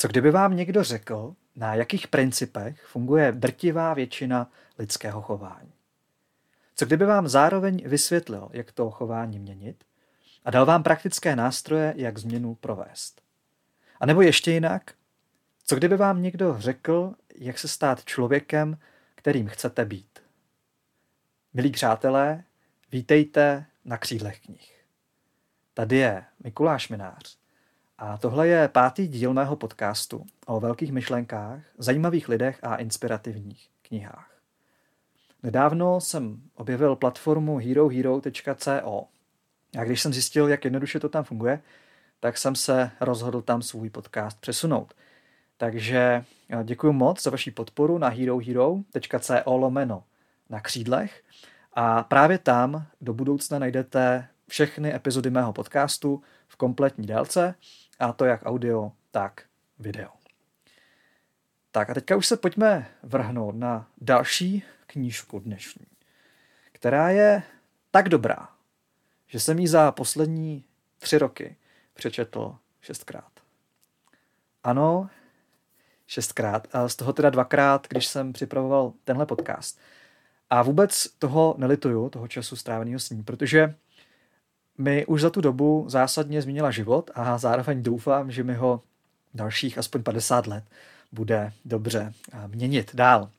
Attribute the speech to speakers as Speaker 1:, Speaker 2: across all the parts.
Speaker 1: Co kdyby vám někdo řekl, na jakých principech funguje drtivá většina lidského chování? Co kdyby vám zároveň vysvětlil, jak to chování měnit a dal vám praktické nástroje, jak změnu provést? A nebo ještě jinak, co kdyby vám někdo řekl, jak se stát člověkem, kterým chcete být? Milí přátelé, vítejte na křídlech knih. Tady je Mikuláš Minář a tohle je pátý díl mého podcastu o velkých myšlenkách, zajímavých lidech a inspirativních knihách. Nedávno jsem objevil platformu herohero.co a když jsem zjistil, jak jednoduše to tam funguje, tak jsem se rozhodl tam svůj podcast přesunout. Takže eh, děkuji moc za vaši podporu na herohero.co lomeno na křídlech a právě tam do budoucna najdete všechny epizody mého podcastu v kompletní délce a to jak audio, tak video. Tak a teďka už se pojďme vrhnout na další knížku dnešní, která je tak dobrá, že jsem ji za poslední tři roky přečetl šestkrát. Ano, šestkrát. A z toho teda dvakrát, když jsem připravoval tenhle podcast. A vůbec toho nelituju, toho času stráveného s ní, protože mi už za tu dobu zásadně změnila život a zároveň doufám, že mi ho dalších aspoň 50 let bude dobře měnit dál.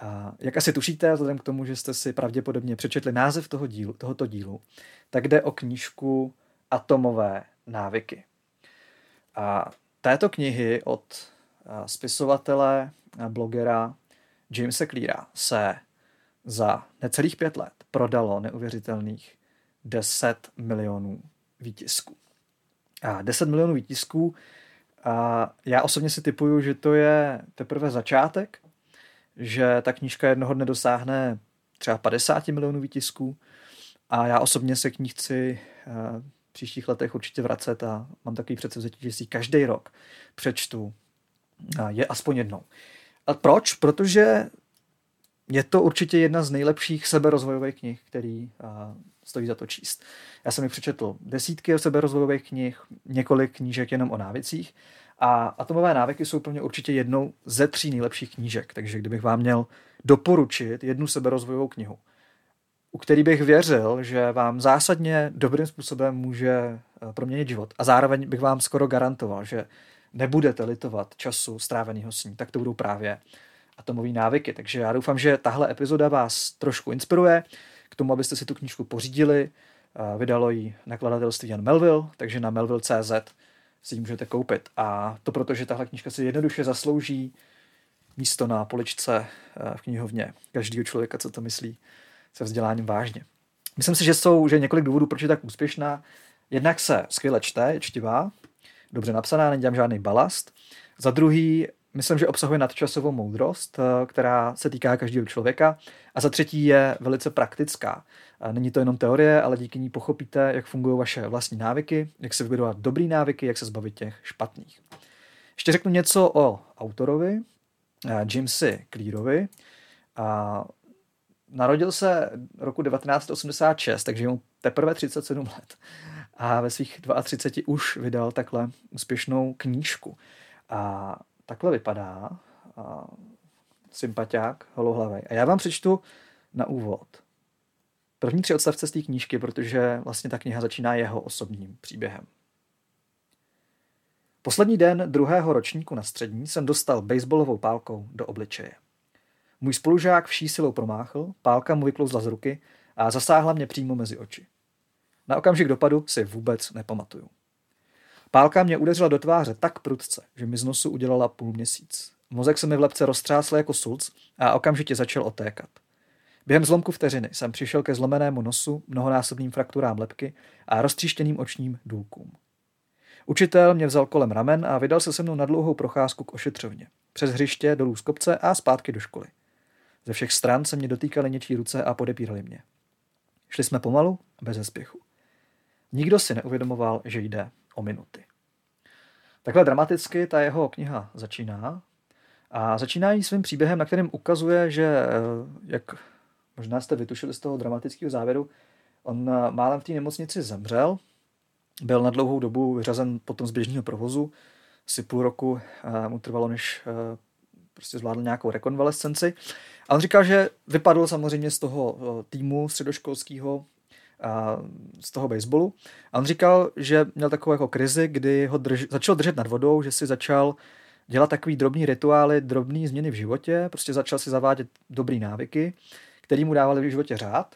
Speaker 1: A jak asi tušíte, vzhledem k tomu, že jste si pravděpodobně přečetli název toho dílu, tohoto dílu, tak jde o knížku Atomové návyky. A této knihy od spisovatele, blogera Jamesa Cleara se za necelých pět let prodalo neuvěřitelných 10 milionů výtisků. A 10 milionů výtisků, a já osobně si typuju, že to je teprve začátek, že ta knížka jednoho dne dosáhne třeba 50 milionů výtisků a já osobně se k ní chci v příštích letech určitě vracet a mám takový předsevzetí, že si každý rok přečtu je aspoň jednou. A proč? Protože je to určitě jedna z nejlepších seberozvojových knih, který stojí za to číst. Já jsem ji přečetl desítky seberozvojových knih, několik knížek jenom o návicích a atomové návyky jsou pro mě určitě jednou ze tří nejlepších knížek, takže kdybych vám měl doporučit jednu seberozvojovou knihu, u který bych věřil, že vám zásadně dobrým způsobem může eh, proměnit život a zároveň bych vám skoro garantoval, že nebudete litovat času stráveného s ní, tak to budou právě atomové návyky. Takže já doufám, že tahle epizoda vás trošku inspiruje k tomu, abyste si tu knížku pořídili. Vydalo ji nakladatelství Jan Melville, takže na melville.cz si ji můžete koupit. A to proto, že tahle knížka si jednoduše zaslouží místo na poličce eh, v knihovně každého člověka, co to myslí se vzděláním vážně. Myslím si, že jsou že několik důvodů, proč je tak úspěšná. Jednak se skvěle čte, je čtivá, dobře napsaná, tam žádný balast. Za druhý, myslím, že obsahuje nadčasovou moudrost, eh, která se týká každého člověka. A za třetí je velice praktická. Není to jenom teorie, ale díky ní pochopíte, jak fungují vaše vlastní návyky, jak se vybudovat dobrý návyky, jak se zbavit těch špatných. Ještě řeknu něco o autorovi, eh, Jamesi Clearovi. Narodil se roku 1986, takže mu teprve 37 let a ve svých 32 už vydal takhle úspěšnou knížku. A takhle vypadá a sympatiák, holohlavej. A já vám přečtu na úvod první tři odstavce z té knížky, protože vlastně ta kniha začíná jeho osobním příběhem. Poslední den druhého ročníku na střední jsem dostal baseballovou pálkou do obličeje. Můj spolužák vší silou promáchl, pálka mu vyklouzla z ruky a zasáhla mě přímo mezi oči. Na okamžik dopadu si vůbec nepamatuju. Pálka mě udeřila do tváře tak prudce, že mi z nosu udělala půl měsíc. Mozek se mi v lepce roztřásl jako sulc a okamžitě začal otékat. Během zlomku vteřiny jsem přišel ke zlomenému nosu, mnohonásobným frakturám lepky a roztříštěným očním důlkům. Učitel mě vzal kolem ramen a vydal se se mnou na dlouhou procházku k ošetřovně. Přes hřiště, dolů z kopce a zpátky do školy. Ze všech stran se mě dotýkaly něčí ruce a podepírali mě. Šli jsme pomalu, bez zespěchu. Nikdo si neuvědomoval, že jde o minuty. Takhle dramaticky ta jeho kniha začíná a začíná jí svým příběhem, na kterém ukazuje, že, eh, jak možná jste vytušili z toho dramatického závěru, on eh, málem v té nemocnici zemřel, byl na dlouhou dobu vyřazen potom z běžného provozu, asi půl roku mu trvalo, než prostě zvládl nějakou rekonvalescenci. A on říkal, že vypadl samozřejmě z toho týmu středoškolského z toho baseballu. A on říkal, že měl takovou jako krizi, kdy ho drž, začal držet nad vodou, že si začal dělat takový drobný rituály, drobné změny v životě, prostě začal si zavádět dobrý návyky, který mu dávali v životě řád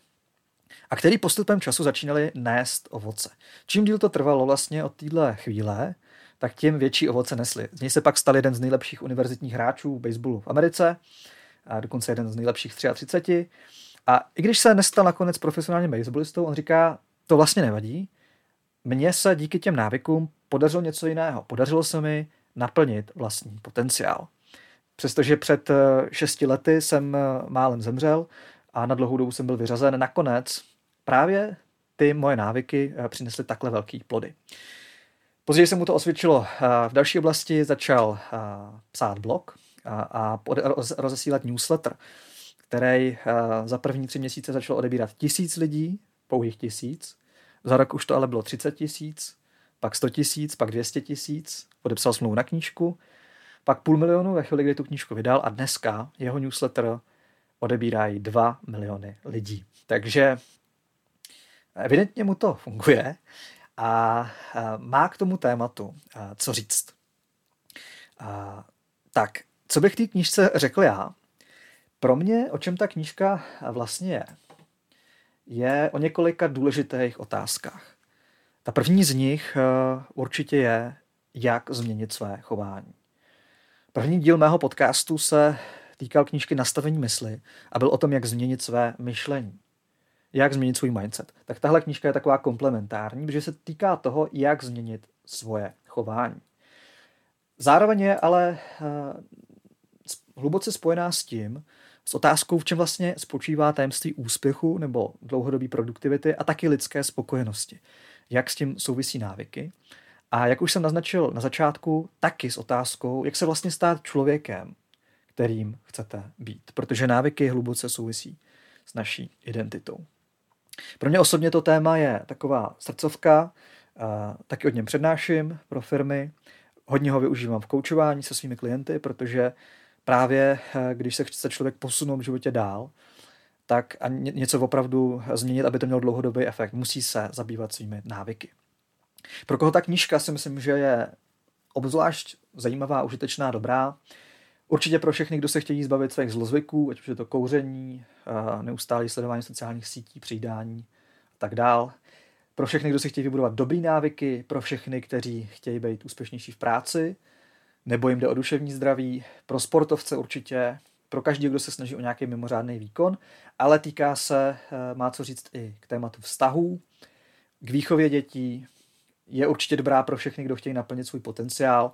Speaker 1: a který postupem času začínali nést ovoce. Čím díl to trvalo vlastně od téhle chvíle, tak tím větší ovoce nesli. Z něj se pak stal jeden z nejlepších univerzitních hráčů baseballu v Americe, a dokonce jeden z nejlepších 33. A i když se nestal nakonec profesionálním baseballistou, on říká, to vlastně nevadí. Mně se díky těm návykům podařilo něco jiného. Podařilo se mi naplnit vlastní potenciál. Přestože před eh, šesti lety jsem eh, málem zemřel a na dlouhou dobu jsem byl vyřazen, nakonec právě ty moje návyky eh, přinesly takhle velký plody. Později se mu to osvědčilo. V další oblasti začal psát blog a rozesílat newsletter, který za první tři měsíce začal odebírat tisíc lidí, pouhých tisíc. Za rok už to ale bylo 30 tisíc, pak 100 tisíc, pak 200 tisíc, podepsal smlouvu na knížku, pak půl milionu ve chvíli, kdy tu knížku vydal a dneska jeho newsletter odebírají 2 miliony lidí. Takže evidentně mu to funguje a má k tomu tématu co říct. Tak, co bych té knížce řekl já? Pro mě, o čem ta knížka vlastně je, je o několika důležitých otázkách. Ta první z nich určitě je, jak změnit své chování. První díl mého podcastu se týkal knížky Nastavení mysli a byl o tom, jak změnit své myšlení. Jak změnit svůj mindset. Tak tahle knížka je taková komplementární, protože se týká toho, jak změnit svoje chování. Zároveň je ale eh, hluboce spojená s tím, s otázkou, v čem vlastně spočívá tajemství úspěchu nebo dlouhodobé produktivity a taky lidské spokojenosti. Jak s tím souvisí návyky. A jak už jsem naznačil na začátku, taky s otázkou, jak se vlastně stát člověkem, kterým chcete být. Protože návyky hluboce souvisí s naší identitou. Pro mě osobně to téma je taková srdcovka, taky od něm přednáším pro firmy, hodně ho využívám v koučování se svými klienty, protože právě eh, když se chce člověk posunout v životě dál, tak a něco opravdu změnit, aby to mělo dlouhodobý efekt, musí se zabývat svými návyky. Pro koho ta knížka si myslím, že je obzvlášť zajímavá, užitečná, dobrá. Určitě pro všechny, kdo se chtějí zbavit svých zlozvyků, ať už je to kouření, neustálé sledování sociálních sítí, přijdání a tak dál. Pro všechny, kdo si chtějí vybudovat dobrý návyky, pro všechny, kteří chtějí být úspěšnější v práci, nebo jim jde o duševní zdraví, pro sportovce určitě, pro každý, kdo se snaží o nějaký mimořádný výkon, ale týká se, eh, má co říct i k tématu vztahů, k výchově dětí, je určitě dobrá pro všechny, kdo chtějí naplnit svůj potenciál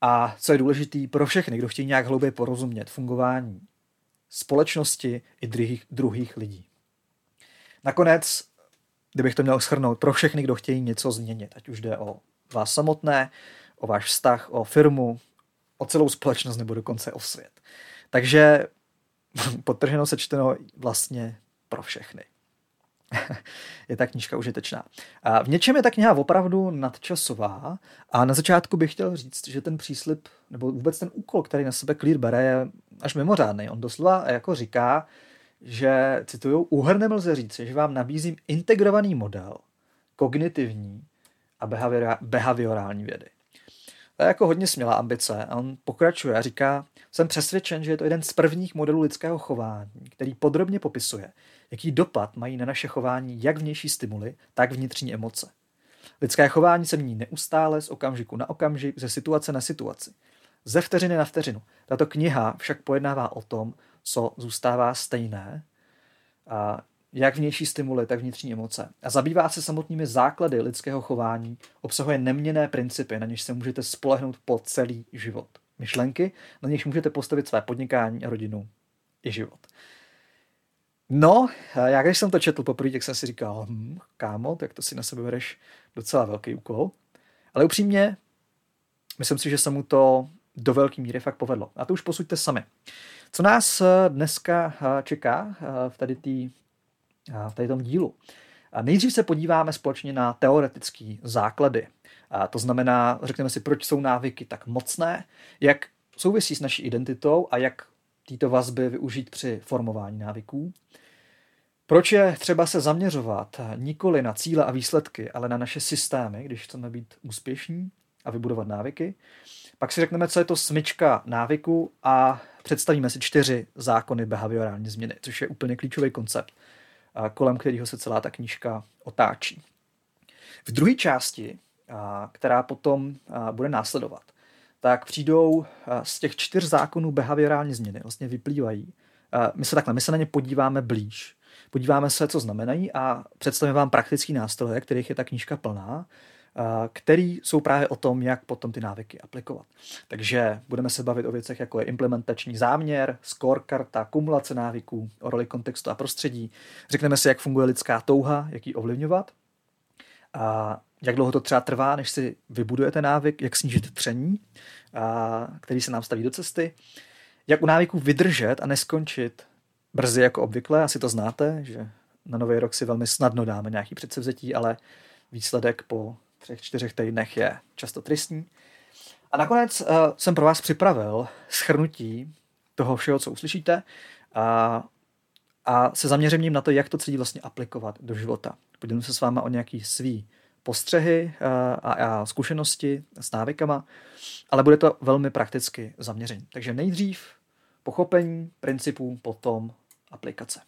Speaker 1: a co je důležitý pro všechny, kdo chtějí nějak hlouběji porozumět fungování společnosti i druhých, druhých lidí. Nakonec, kdybych to měl schrnout, pro všechny, kdo chtějí něco změnit, ať už jde o vás samotné, o váš vztah, o firmu, o celou společnost nebo dokonce o svět. Takže podtrženo sečteno vlastně pro všechny. je ta knížka užitečná. A v něčem je ta kniha opravdu nadčasová a na začátku bych chtěl říct, že ten příslip, nebo vůbec ten úkol, který na sebe Clear bere, je až mimořádný. On doslova jako říká, že, cituju, úhrnem lze říct, že vám nabízím integrovaný model kognitivní a behaviorální vědy. To je jako hodně smělá ambice. A on pokračuje a říká, jsem přesvědčen, že je to jeden z prvních modelů lidského chování, který podrobně popisuje, jaký dopad mají na naše chování jak vnější stimuly, tak vnitřní emoce. Lidské chování se mění neustále z okamžiku na okamžik, ze situace na situaci. Ze vteřiny na vteřinu. Tato kniha však pojednává o tom, co zůstává stejné, a jak vnější stimuly, tak vnitřní emoce. A zabývá se samotnými základy lidského chování, obsahuje neměné principy, na něž se můžete spolehnout po celý život. Myšlenky, na něž můžete postavit své podnikání, rodinu i život. No, já když jsem to četl poprvé, tak jsem si říkal, hm, kámo, tak to si na sebe bereš docela velký úkol. Ale upřímně, myslím si, že se mu to do velké míry fakt povedlo. A to už posuďte sami. Co nás dneska čeká v tady v tady tom dílu? A nejdřív se podíváme společně na teoretické základy A to znamená, řekneme si, proč jsou návyky tak mocné, jak souvisí s naší identitou a jak tyto vazby využít při formování návyků. Proč je třeba se zaměřovat nikoli na cíle a výsledky, ale na naše systémy, když chceme být úspěšní a vybudovat návyky. Pak si řekneme, co je to smyčka návyku a představíme si čtyři zákony behaviorální změny, což je úplně klíčový koncept, kolem kterého se celá ta knížka otáčí. V druhé části, která potom bude následovat, tak přijdou z těch čtyř zákonů behaviorální změny, vlastně vyplývají. My se takhle, my se na ně podíváme blíž. Podíváme se, co znamenají a představíme vám praktický nástroje, kterých je ta knížka plná, který jsou právě o tom, jak potom ty návyky aplikovat. Takže budeme se bavit o věcech, jako je implementační záměr, scorekarta, kumulace návyků, o roli kontextu a prostředí. Řekneme si, jak funguje lidská touha, jak ji ovlivňovat, a jak dlouho to třeba trvá, než si vybudujete návyk, jak snížit tření, a, který se nám staví do cesty, jak u návyků vydržet a neskončit brzy jako obvykle, asi to znáte, že na nový rok si velmi snadno dáme nějaký předsevzetí, ale výsledek po třech, čtyřech týdnech je často tristní. A nakonec uh, jsem pro vás připravil schrnutí toho všeho, co uslyšíte a, a se zaměřením na to, jak to celý vlastně aplikovat do života. Podělím se s váma o nějaký svý postřehy uh, a, a zkušenosti s návykama, ale bude to velmi prakticky zaměření. Takže nejdřív pochopení principů, potom aplikace.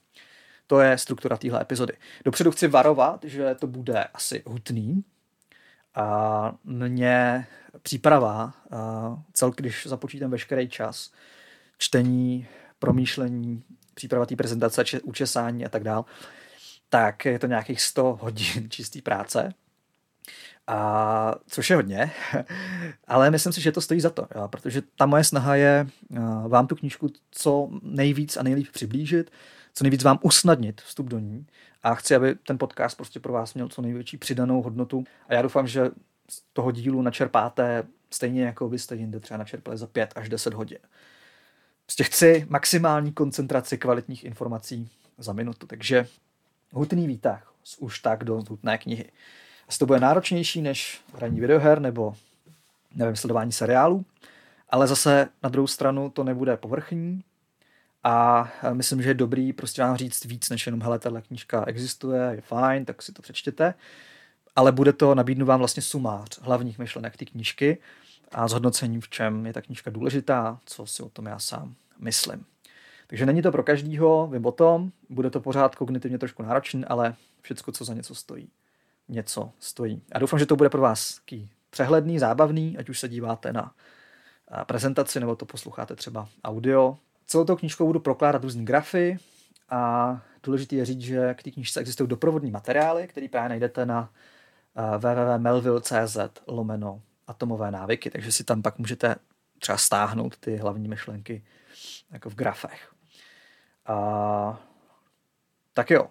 Speaker 1: To je struktura téhle epizody. Dopředu chci varovat, že to bude asi hutný, a mě příprava, cel, když započítám veškerý čas, čtení, promýšlení, příprava té prezentace, učesání a tak dál, tak je to nějakých 100 hodin čisté práce, a, což je hodně, ale myslím si, že to stojí za to, jo, protože ta moje snaha je vám tu knížku co nejvíc a nejlíp přiblížit, co nejvíc vám usnadnit vstup do ní. A chci, aby ten podcast prostě pro vás měl co největší přidanou hodnotu. A já doufám, že z toho dílu načerpáte stejně jako byste jinde třeba načerpali za 5 až 10 hodin. Prostě chci maximální koncentraci kvalitních informací za minutu, takže hutný výtah už tak do hutné knihy. Asi to bude náročnější než hraní videoher nebo nevím, sledování seriálů, ale zase na druhou stranu to nebude povrchní, a myslím, že je dobrý prostě vám říct víc, než jenom hele, tahle knížka existuje, je fajn, tak si to přečtěte. Ale bude to, nabídnu vám vlastně sumář hlavních myšlenek té knížky a zhodnocením, v čem je ta knížka důležitá, co si o tom já sám myslím. Takže není to pro každýho, vím o tom, bude to pořád kognitivně trošku náročný, ale všechno, co za něco stojí, něco stojí. A doufám, že to bude pro vás taký přehledný, zábavný, ať už se díváte na prezentaci nebo to posloucháte třeba audio, Celou tou knížkou budu prokládat různé grafy a důležité je říct, že k té knížce existují doprovodní materiály, které právě najdete na eh, www.melville.cz lomeno atomové návyky, takže si tam pak můžete třeba stáhnout ty hlavní myšlenky jako v grafech. A, tak jo,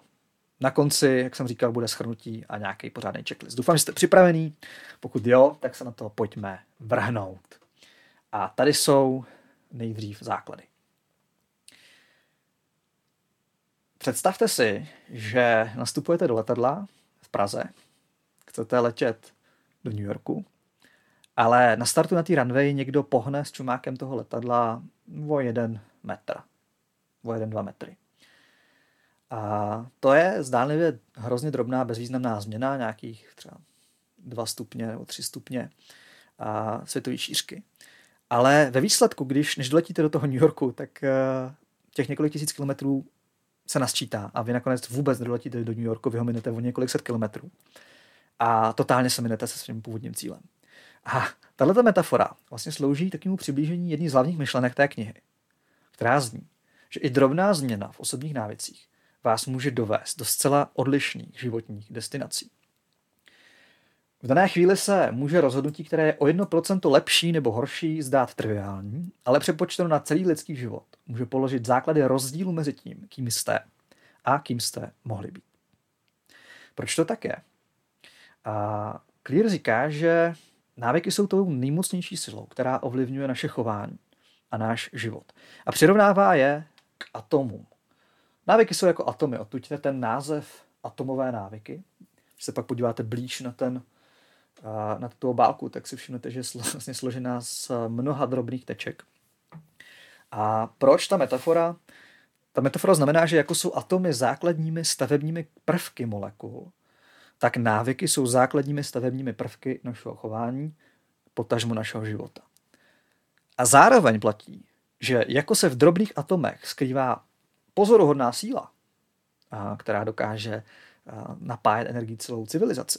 Speaker 1: na konci, jak jsem říkal, bude schrnutí a nějaký pořádný checklist. Doufám, že jste připravený. Pokud jo, tak se na to pojďme vrhnout. A tady jsou nejdřív základy. Představte si, že nastupujete do letadla v Praze, chcete letět do New Yorku, ale na startu na té runway někdo pohne s čumákem toho letadla o jeden metr, o jeden, dva metry. A to je zdánlivě hrozně drobná, bezvýznamná změna, nějakých třeba dva stupně nebo tři stupně a světové šířky. Ale ve výsledku, když než doletíte do toho New Yorku, tak eh, těch několik tisíc kilometrů se nasčítá a vy nakonec vůbec nedoletíte do New Yorku, vy ho minete o několik set kilometrů a totálně se minete se svým původním cílem. A tahle metafora vlastně slouží takovému přiblížení jedné z hlavních myšlenek té knihy, která zní, že i drobná změna v osobních návycích vás může dovést do zcela odlišných životních destinací. V dané chvíli se může rozhodnutí, které je o 1% lepší nebo horší, zdát triviální, ale přepočteno na celý lidský život může položit základy rozdílu mezi tím, kým jste a kým jste mohli být. Proč to tak je? A Clear říká, že návyky jsou tou nejmocnější silou, která ovlivňuje naše chování a náš život. A přirovnává je k atomům. Návyky jsou jako atomy, odtud ten název atomové návyky. Když se pak podíváte blíž na ten na tuto obálku, tak si všimnete, že je vlastně složená z mnoha drobných teček. A proč ta metafora? Ta metafora znamená, že jako jsou atomy základními stavebními prvky molekul, tak návyky jsou základními stavebními prvky našeho chování, potažmo našeho života. A zároveň platí, že jako se v drobných atomech skrývá pozoruhodná síla, která dokáže napájet energii celou civilizaci,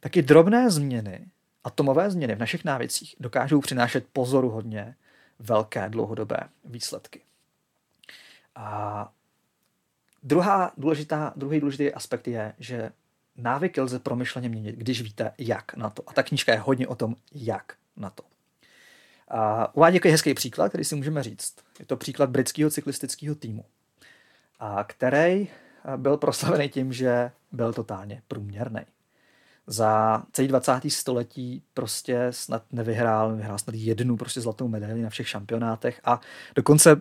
Speaker 1: tak i drobné změny, atomové změny v našich návycích dokážou přinášet pozoruhodně velké dlouhodobé výsledky. A druhá důležitá, druhý důležitý aspekt je, že návyky lze promyšleně měnit, když víte, jak na to. A ta knížka je hodně o tom, jak na to. A uvádí jako hezký příklad, který si můžeme říct. Je to příklad britského cyklistického týmu, a který byl proslavený tím, že byl totálně průměrný za celý 20. století prostě snad nevyhrál, vyhrál snad jednu prostě zlatou medaili na všech šampionátech a dokonce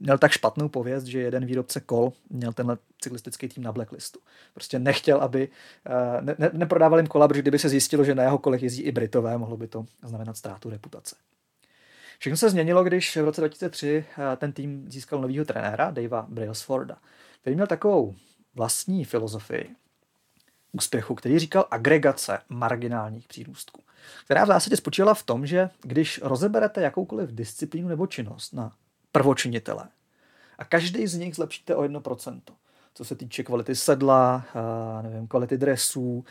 Speaker 1: měl tak špatnou pověst, že jeden výrobce kol měl tenhle cyklistický tým na blacklistu. Prostě nechtěl, aby eh, ne, ne, neprodával jim kola, protože kdyby se zjistilo, že na jeho kolech jezdí i Britové, mohlo by to znamenat ztrátu reputace. Všechno se změnilo, když v roce 2003 eh, ten tým získal nového trenéra, Davea Brailsforda, který měl takovou vlastní filozofii, úspěchu, který říkal agregace marginálních přírůstků, která v zásadě spočívala v tom, že když rozeberete jakoukoliv disciplínu nebo činnost na prvočinitele a každý z nich zlepšíte o 1%, co se týče kvality sedla, nevím, kvality dresů,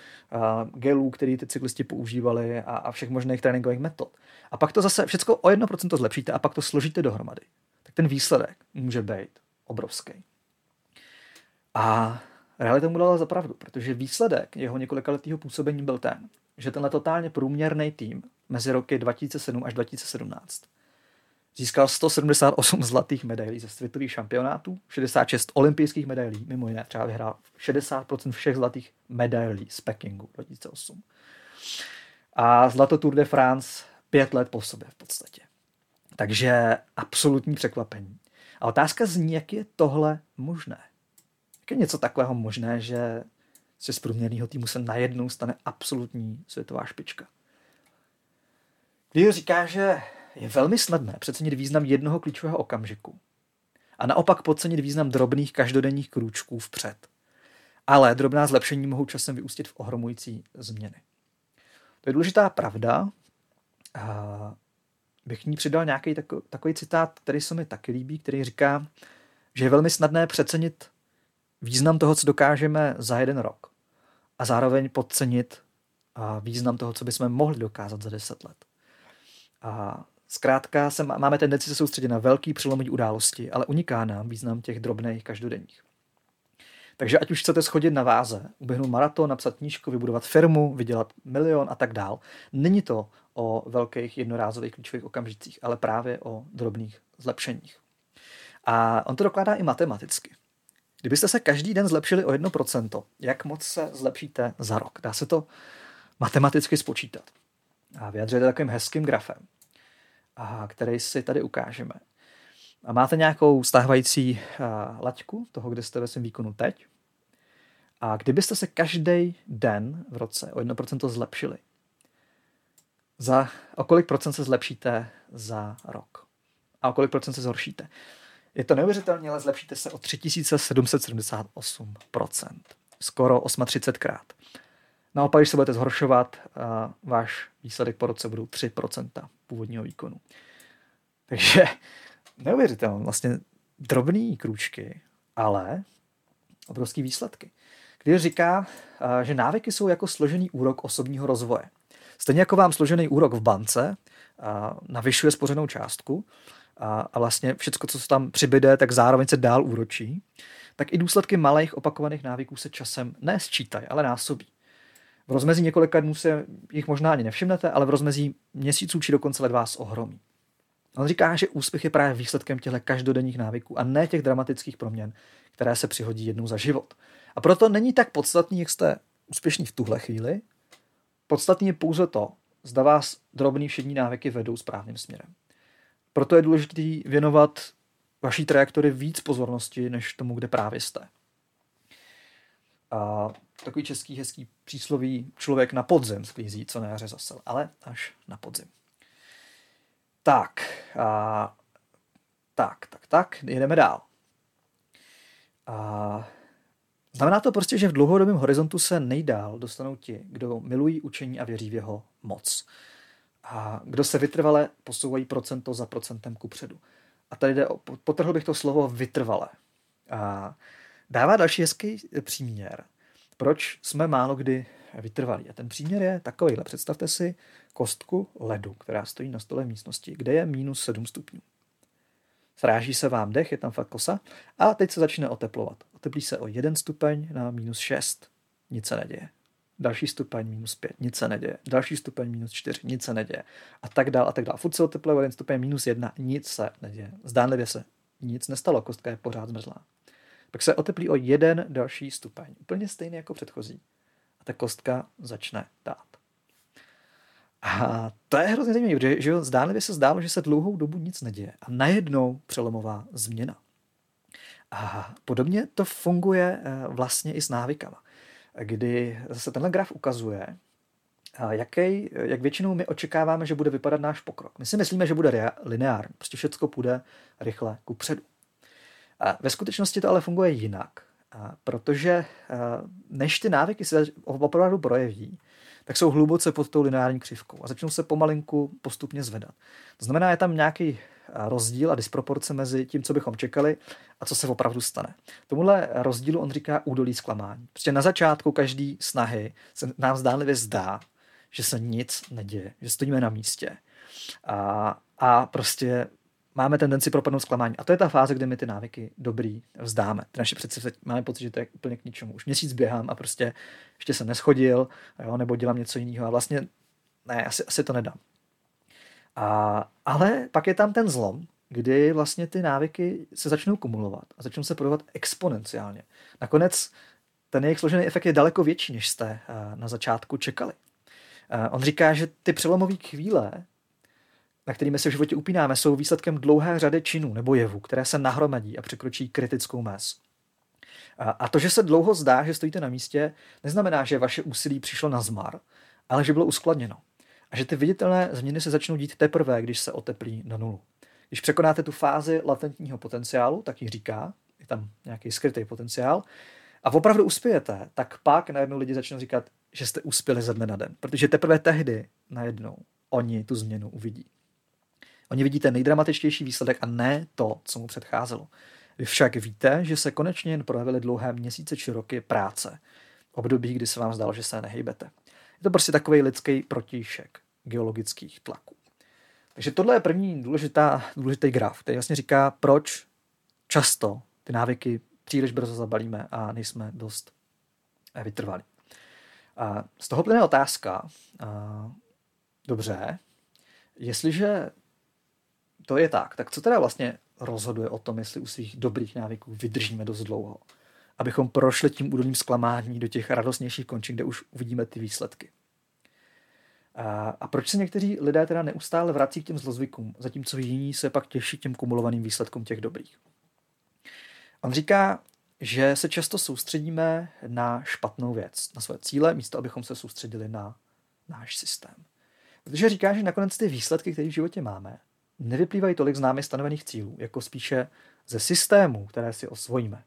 Speaker 1: gelů, který ty cyklisti používali a, a všech možných tréninkových metod. A pak to zase všechno o 1% zlepšíte a pak to složíte dohromady. Tak ten výsledek může být obrovský. A realita mu dala za pravdu, protože výsledek jeho několikaletého působení byl ten, že tenhle totálně průměrný tým mezi roky 2007 až 2017 získal 178 zlatých medailí ze světových šampionátů, 66 olympijských medailí, mimo jiné třeba vyhrál 60% všech zlatých medailí z Pekingu 2008. A zlato Tour de France pět let po sobě v podstatě. Takže absolutní překvapení. A otázka zní, jak je tohle možné. Jak je něco takového možné, že se z průměrného týmu se najednou stane absolutní světová špička? Když říká, že je velmi snadné přecenit význam jednoho klíčového okamžiku a naopak podcenit význam drobných každodenních krůčků vpřed. Ale drobná zlepšení mohou časem vyústit v ohromující změny. To je důležitá pravda. A bych ní přidal nějaký takový citát, který se mi taky líbí, který říká, že je velmi snadné přecenit význam toho, co dokážeme za jeden rok a zároveň podcenit význam toho, co bychom mohli dokázat za deset let. A zkrátka se, máme tendenci se soustředit na velký přelomový události, ale uniká nám význam těch drobných každodenních. Takže ať už chcete schodit na váze, uběhnout maraton, napsat knížku, vybudovat firmu, vydělat milion a tak dál, není to o velkých jednorázových klíčových okamžicích, ale právě o drobných zlepšeních. A on to dokládá i matematicky. Kdybyste se každý den zlepšili o 1%, jak moc se zlepšíte za rok? Dá se to matematicky spočítat. A vyjadřujete takovým hezkým grafem, a který si tady ukážeme. A máte nějakou stávající laťku toho, kde jste ve svém výkonu teď. A kdybyste se každý den v roce o 1% zlepšili, za o kolik procent se zlepšíte za rok? A o kolik procent se zhoršíte? Je to neuvěřitelně, ale zlepšíte se o 3778%. Skoro 38 krát. Naopak, když se budete zhoršovat, váš výsledek po roce budou 3% původního výkonu. Takže neuvěřitelné, vlastně drobné krůčky, ale obrovské výsledky. Když říká, že návyky jsou jako složený úrok osobního rozvoje. Stejně jako vám složený úrok v bance navyšuje spořenou částku, a, a vlastně všechno, co se tam přibyde, tak zároveň se dál úročí, tak i důsledky malých opakovaných návyků se časem nesčítají, ale násobí. V rozmezí několika dnů se jich možná ani nevšimnete, ale v rozmezí měsíců či dokonce let vás ohromí. On říká, že úspěch je právě výsledkem těchto každodenních návyků a ne těch dramatických proměn, které se přihodí jednou za život. A proto není tak podstatný, jak jste úspěšní v tuhle chvíli. Podstatný je pouze to, zda vás drobný všední návyky vedou správným směrem. Proto je důležité věnovat vaší trajektory víc pozornosti, než tomu, kde právě jste. A takový český hezký přísloví člověk na podzem sklízí, co na jaře zasel, ale až na podzim. Tak, a, tak, tak, tak, jedeme dál. A, znamená to prostě, že v dlouhodobém horizontu se nejdál dostanou ti, kdo milují učení a věří v jeho moc. A kdo se vytrvale posouvají procento za procentem ku předu. A tady jde o, potrhl bych to slovo vytrvale. A dává další hezký příměr, proč jsme málo kdy vytrvalí. A ten příměr je takovýhle. Představte si kostku ledu, která stojí na stole místnosti, kde je minus 7 stupňů. Sráží se vám dech, je tam fakt kosa a teď se začne oteplovat. Oteplí se o 1 stupeň na minus 6. Nic se neděje. Další stupeň minus 5, nic se neděje. Další stupeň minus 4, nic se neděje. A tak dál, a tak dál. Furt se otepluje 1 stupeň minus 1, nic se neděje. Zdánlivě se nic nestalo, kostka je pořád zmrzlá. Pak se oteplí o jeden další stupeň, úplně stejný jako předchozí. A ta kostka začne tát. A to je hrozně zajímavé, že, že zdánlivě se zdálo, že se dlouhou dobu nic neděje. A najednou přelomová změna. A podobně to funguje eh, vlastně i s návykama, kdy zase tenhle graf ukazuje, jaký, jak většinou my očekáváme, že bude vypadat náš pokrok. My si myslíme, že bude lineární, prostě všechno půjde rychle ku předu. A ve skutečnosti to ale funguje jinak, protože než ty návyky se opravdu projeví, tak jsou hluboce pod tou lineární křivkou a začnou se pomalinku postupně zvedat. To znamená, je tam nějaký rozdíl a disproporce mezi tím, co bychom čekali a co se opravdu stane. Tomuhle rozdílu on říká údolí zklamání. Prostě na začátku každý snahy se nám zdánlivě zdá, že se nic neděje, že stojíme na místě. A, a prostě máme tendenci propadnout zklamání. A to je ta fáze, kdy my ty návyky dobrý vzdáme. Ty naše přece máme pocit, že to je úplně k ničemu. Už měsíc běhám a prostě ještě jsem neschodil, jo, nebo dělám něco jiného a vlastně ne, asi, asi to nedám. A, ale pak je tam ten zlom, kdy vlastně ty návyky se začnou kumulovat a začnou se projevovat exponenciálně. Nakonec ten jejich složený efekt je daleko větší, než jste eh, na začátku čekali. Eh, on říká, že ty přelomové chvíle, na kterými se v životě upínáme, jsou výsledkem dlouhé řady činů nebo jevů, které se nahromadí a překročí kritickou mez. A to, že se dlouho zdá, že stojíte na místě, neznamená, že vaše úsilí přišlo na zmar, ale že bylo uskladněno. A že ty viditelné změny se začnou dít teprve, když se oteplí na nulu. Když překonáte tu fázi latentního potenciálu, tak ji říká, je tam nějaký skrytý potenciál, a opravdu uspějete, tak pak najednou lidi začnou říkat, že jste uspěli ze dne na den. Protože teprve tehdy najednou oni tu změnu uvidí. Oni vidí ten nejdramatičtější výsledek a ne to, co mu předcházelo. Vy však víte, že se konečně jen projevily dlouhé měsíce či roky práce. Období, kdy se vám zdalo, že se nehejbete. Je to prostě takový lidský protišek geologických tlaků. Takže tohle je první důležitá, důležitý graf, který vlastně říká, proč často ty návyky příliš brzo zabalíme a nejsme dost vytrvalí. A z toho plyne otázka, a, dobře, jestliže to je tak, tak co teda vlastně rozhoduje o tom, jestli u svých dobrých návyků vydržíme dost dlouho, abychom prošli tím údolím zklamání do těch radostnějších končin, kde už uvidíme ty výsledky. A, a proč se někteří lidé teda neustále vrací k těm zlozvykům, zatímco jiní se pak těší těm kumulovaným výsledkům těch dobrých? On říká, že se často soustředíme na špatnou věc, na své cíle, místo abychom se soustředili na náš systém. Protože říká, že nakonec ty výsledky, které v životě máme, nevyplývají tolik z námi stanovených cílů, jako spíše ze systémů, které si osvojíme.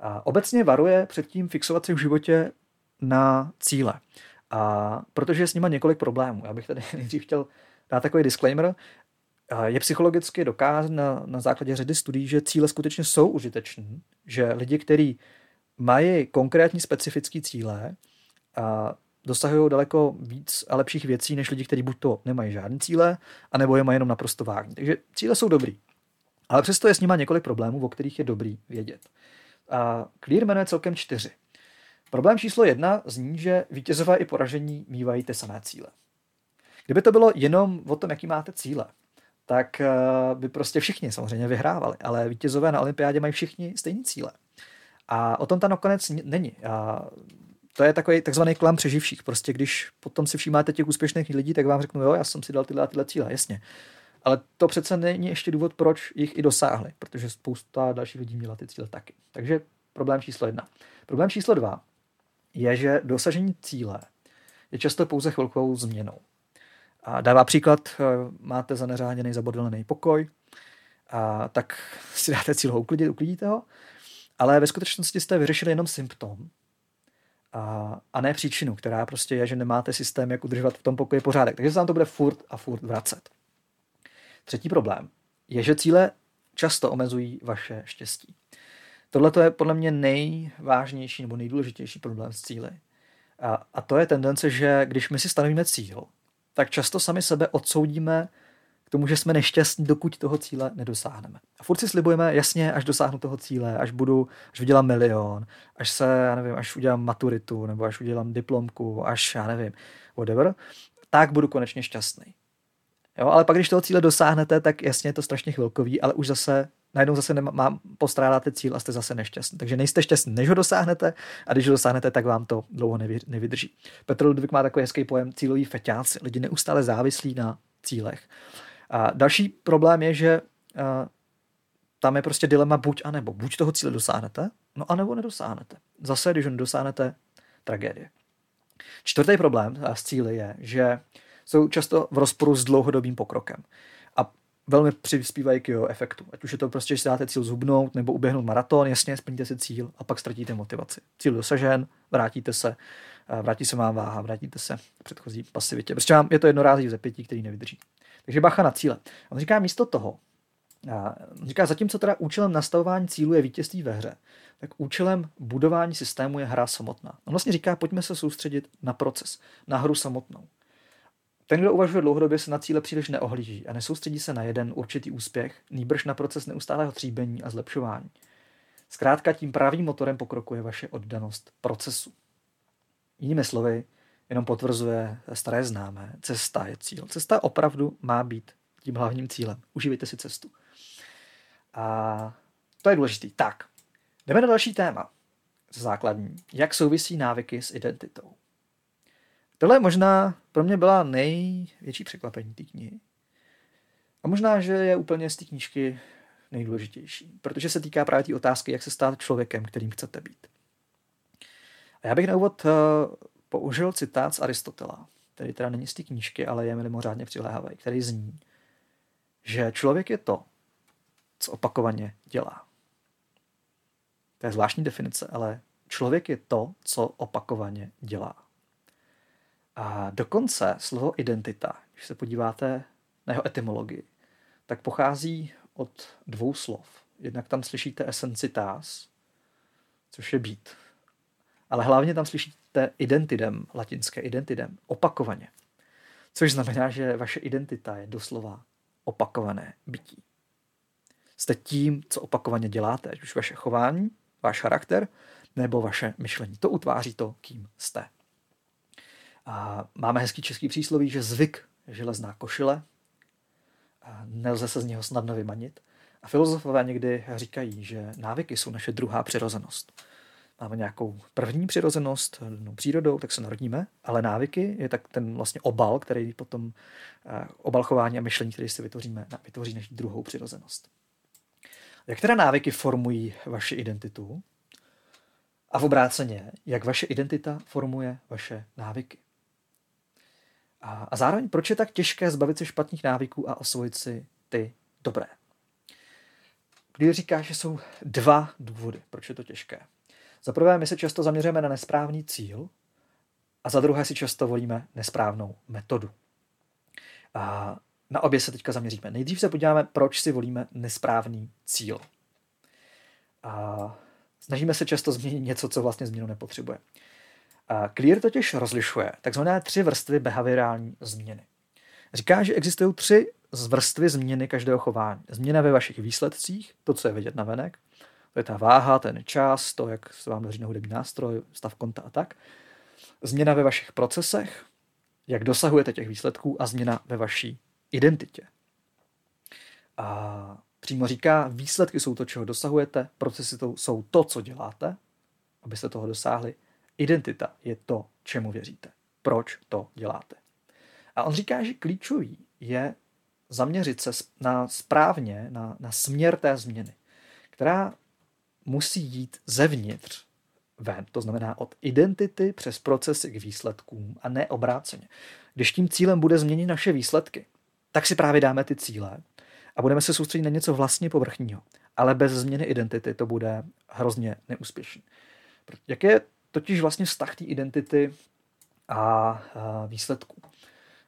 Speaker 1: A obecně varuje před tím fixovat si v životě na cíle. A protože je s nima několik problémů. Já bych tady nejdřív chtěl dát takový disclaimer. Je psychologicky dokázáno na, na základě řady studií, že cíle skutečně jsou užiteční, že lidi, kteří mají konkrétní specifické cíle, a dosahují daleko víc a lepších věcí, než lidi, kteří buď to nemají žádné cíle, anebo je mají jenom naprosto vágní. Takže cíle jsou dobrý. Ale přesto je s nimi několik problémů, o kterých je dobrý vědět. A Clear jmenuje celkem čtyři. Problém číslo jedna zní, že vítězové i poražení mývají ty samé cíle. Kdyby to bylo jenom o tom, jaký máte cíle, tak eh, by prostě všichni samozřejmě vyhrávali. Ale vítězové na olympiádě mají všichni stejné cíle. A o tom ta nakonec není. A to je takový takzvaný klam přeživších. Prostě když potom si všímáte těch úspěšných lidí, tak vám řeknu, jo, já jsem si dal tyhle tyhle cíle, jasně. Ale to přece není ještě důvod, proč jich i dosáhli, protože spousta dalších lidí měla ty cíle taky. Takže problém číslo jedna. Problém číslo dva je, že dosažení cíle je často pouze chvilkovou změnou. A dává příklad, eh, máte zaneřáděný, zabodlený pokoj, a tak si dáte cíl ho uklidit, uklidíte ho, ale ve skutečnosti jste vyřešili jenom symptom a, a ne příčinu, která prostě je, že nemáte systém, jak udržovat v tom pokoji pořádek. Takže se vám to bude furt a furt vracet. Třetí problém je, že cíle často omezují vaše štěstí. Tohle je podle mě nejvážnější nebo nejdůležitější problém s cíly. A, a to je tendence, že když my si stanovíme cíl, tak často sami sebe odsoudíme k tomu, že jsme nešťastní, dokud toho cíle nedosáhneme. A furt si slibujeme, jasně, až dosáhnu toho cíle, až budu, až vydělám milion, až se, já nevím, až udělám maturitu, nebo až udělám diplomku, až, já nevím, whatever, tak budu konečně šťastný. Jo, ale pak, když toho cíle dosáhnete, tak jasně je to strašně chvilkový, ale už zase najednou zase nemá, postrádáte cíl a jste zase nešťastný. Takže nejste šťastný, než ho dosáhnete a když ho dosáhnete, tak vám to dlouho nevy, nevydrží. Petr Ludvík má takový hezký pojem cílový feťáci. Lidi neustále závislí na cílech. A další problém je, že uh, tam je prostě dilema buď a nebo. Buď toho cíle dosáhnete, no a nebo nedosáhnete. Zase, když ho nedosáhnete, tragédie. Čtvrtý problém s cíly je, že jsou často v rozporu s dlouhodobým pokrokem. Velmi přispívají k jeho efektu. Ať už je to prostě, že si dáte cíl zhubnout nebo uběhnout maraton, jasně, splníte si cíl a pak ztratíte motivaci. Cíl dosažen, vrátíte se, vrátí se vám váha, vrátíte se k předchozí pasivitě. Prostě vám je to jednorází zepětí, který nevydrží. Takže bacha na cíle. On říká místo toho, a říká, zatímco teda účelem nastavování cílu je vítězství ve hře, tak účelem budování systému je hra samotná. On vlastně říká, pojďme se soustředit na proces, na hru samotnou. Ten, kdo uvažuje dlouhodobě, se na cíle příliš neohlíží a nesoustředí se na jeden určitý úspěch, nýbrž na proces neustálého tříbení a zlepšování. Zkrátka tím pravým motorem pokroku je vaše oddanost procesu. Jinými slovy, jenom potvrzuje staré známé, cesta je cíl. Cesta opravdu má být tím hlavním cílem. Užívejte si cestu. A to je důležité. Tak, jdeme na další téma. Základní. Jak souvisí návyky s identitou? Tohle možná pro mě byla největší překvapení té knihy. A možná, že je úplně z té knížky nejdůležitější, protože se týká právě té otázky, jak se stát člověkem, kterým chcete být. A já bych na úvod uh, použil citát z Aristotela, který teda není z té knížky, ale je mimořádně přiléhavý, který zní, že člověk je to, co opakovaně dělá. To je zvláštní definice, ale člověk je to, co opakovaně dělá. A dokonce slovo identita, když se podíváte na jeho etymologii, tak pochází od dvou slov. Jednak tam slyšíte esencitas, což je být. Ale hlavně tam slyšíte identidem, latinské identidem, opakovaně. Což znamená, že vaše identita je doslova opakované bytí. Jste tím, co opakovaně děláte, ať už vaše chování, váš charakter, nebo vaše myšlení. To utváří to, kým jste. A máme hezký český přísloví, že zvyk je železná košile, a nelze se z něho snadno vymanit. A filozofové někdy říkají, že návyky jsou naše druhá přirozenost. Máme nějakou první přirozenost no, přírodou, tak se narodíme, ale návyky je tak ten vlastně obal, který potom eh, obal chování a myšlení, který si vytvoříme, vytvoří naši druhou přirozenost. Jak teda návyky formují vaši identitu? A v obráceně, jak vaše identita formuje vaše návyky? A, a zároveň, proč je tak těžké zbavit se špatných návyků a osvojit si ty dobré? Když říká, že jsou dva důvody, proč je to těžké. Za prvé, my se často zaměřujeme na nesprávný cíl a za druhé si často volíme nesprávnou metodu. A na obě se teďka zaměříme. Nejdřív se podíváme, proč si volíme nesprávný cíl. A snažíme se často změnit něco, co vlastně změnu nepotřebuje. Clear totiž rozlišuje takzvané tři vrstvy behaviorální změny. Říká, že existují tři vrstvy změny každého chování. Změna ve vašich výsledcích, to, co je vidět na venek, to je ta váha, ten čas, to, jak se vám daří na hudební nástroj, stav konta a tak. Změna ve vašich procesech, jak dosahujete těch výsledků a změna ve vaší identitě. A přímo říká, výsledky jsou to, čeho dosahujete, procesy to, jsou to, co děláte, abyste toho dosáhli Identita je to, čemu věříte. Proč to děláte. A on říká, že klíčový je zaměřit se na správně, na, na směr té změny, která musí jít zevnitř ven, to znamená od identity přes procesy k výsledkům a ne obráceně. Když tím cílem bude změnit naše výsledky, tak si právě dáme ty cíle a budeme se soustředit na něco vlastně povrchního. Ale bez změny identity to bude hrozně neúspěšný. Jak je totiž vlastně vztah té identity a výsledků?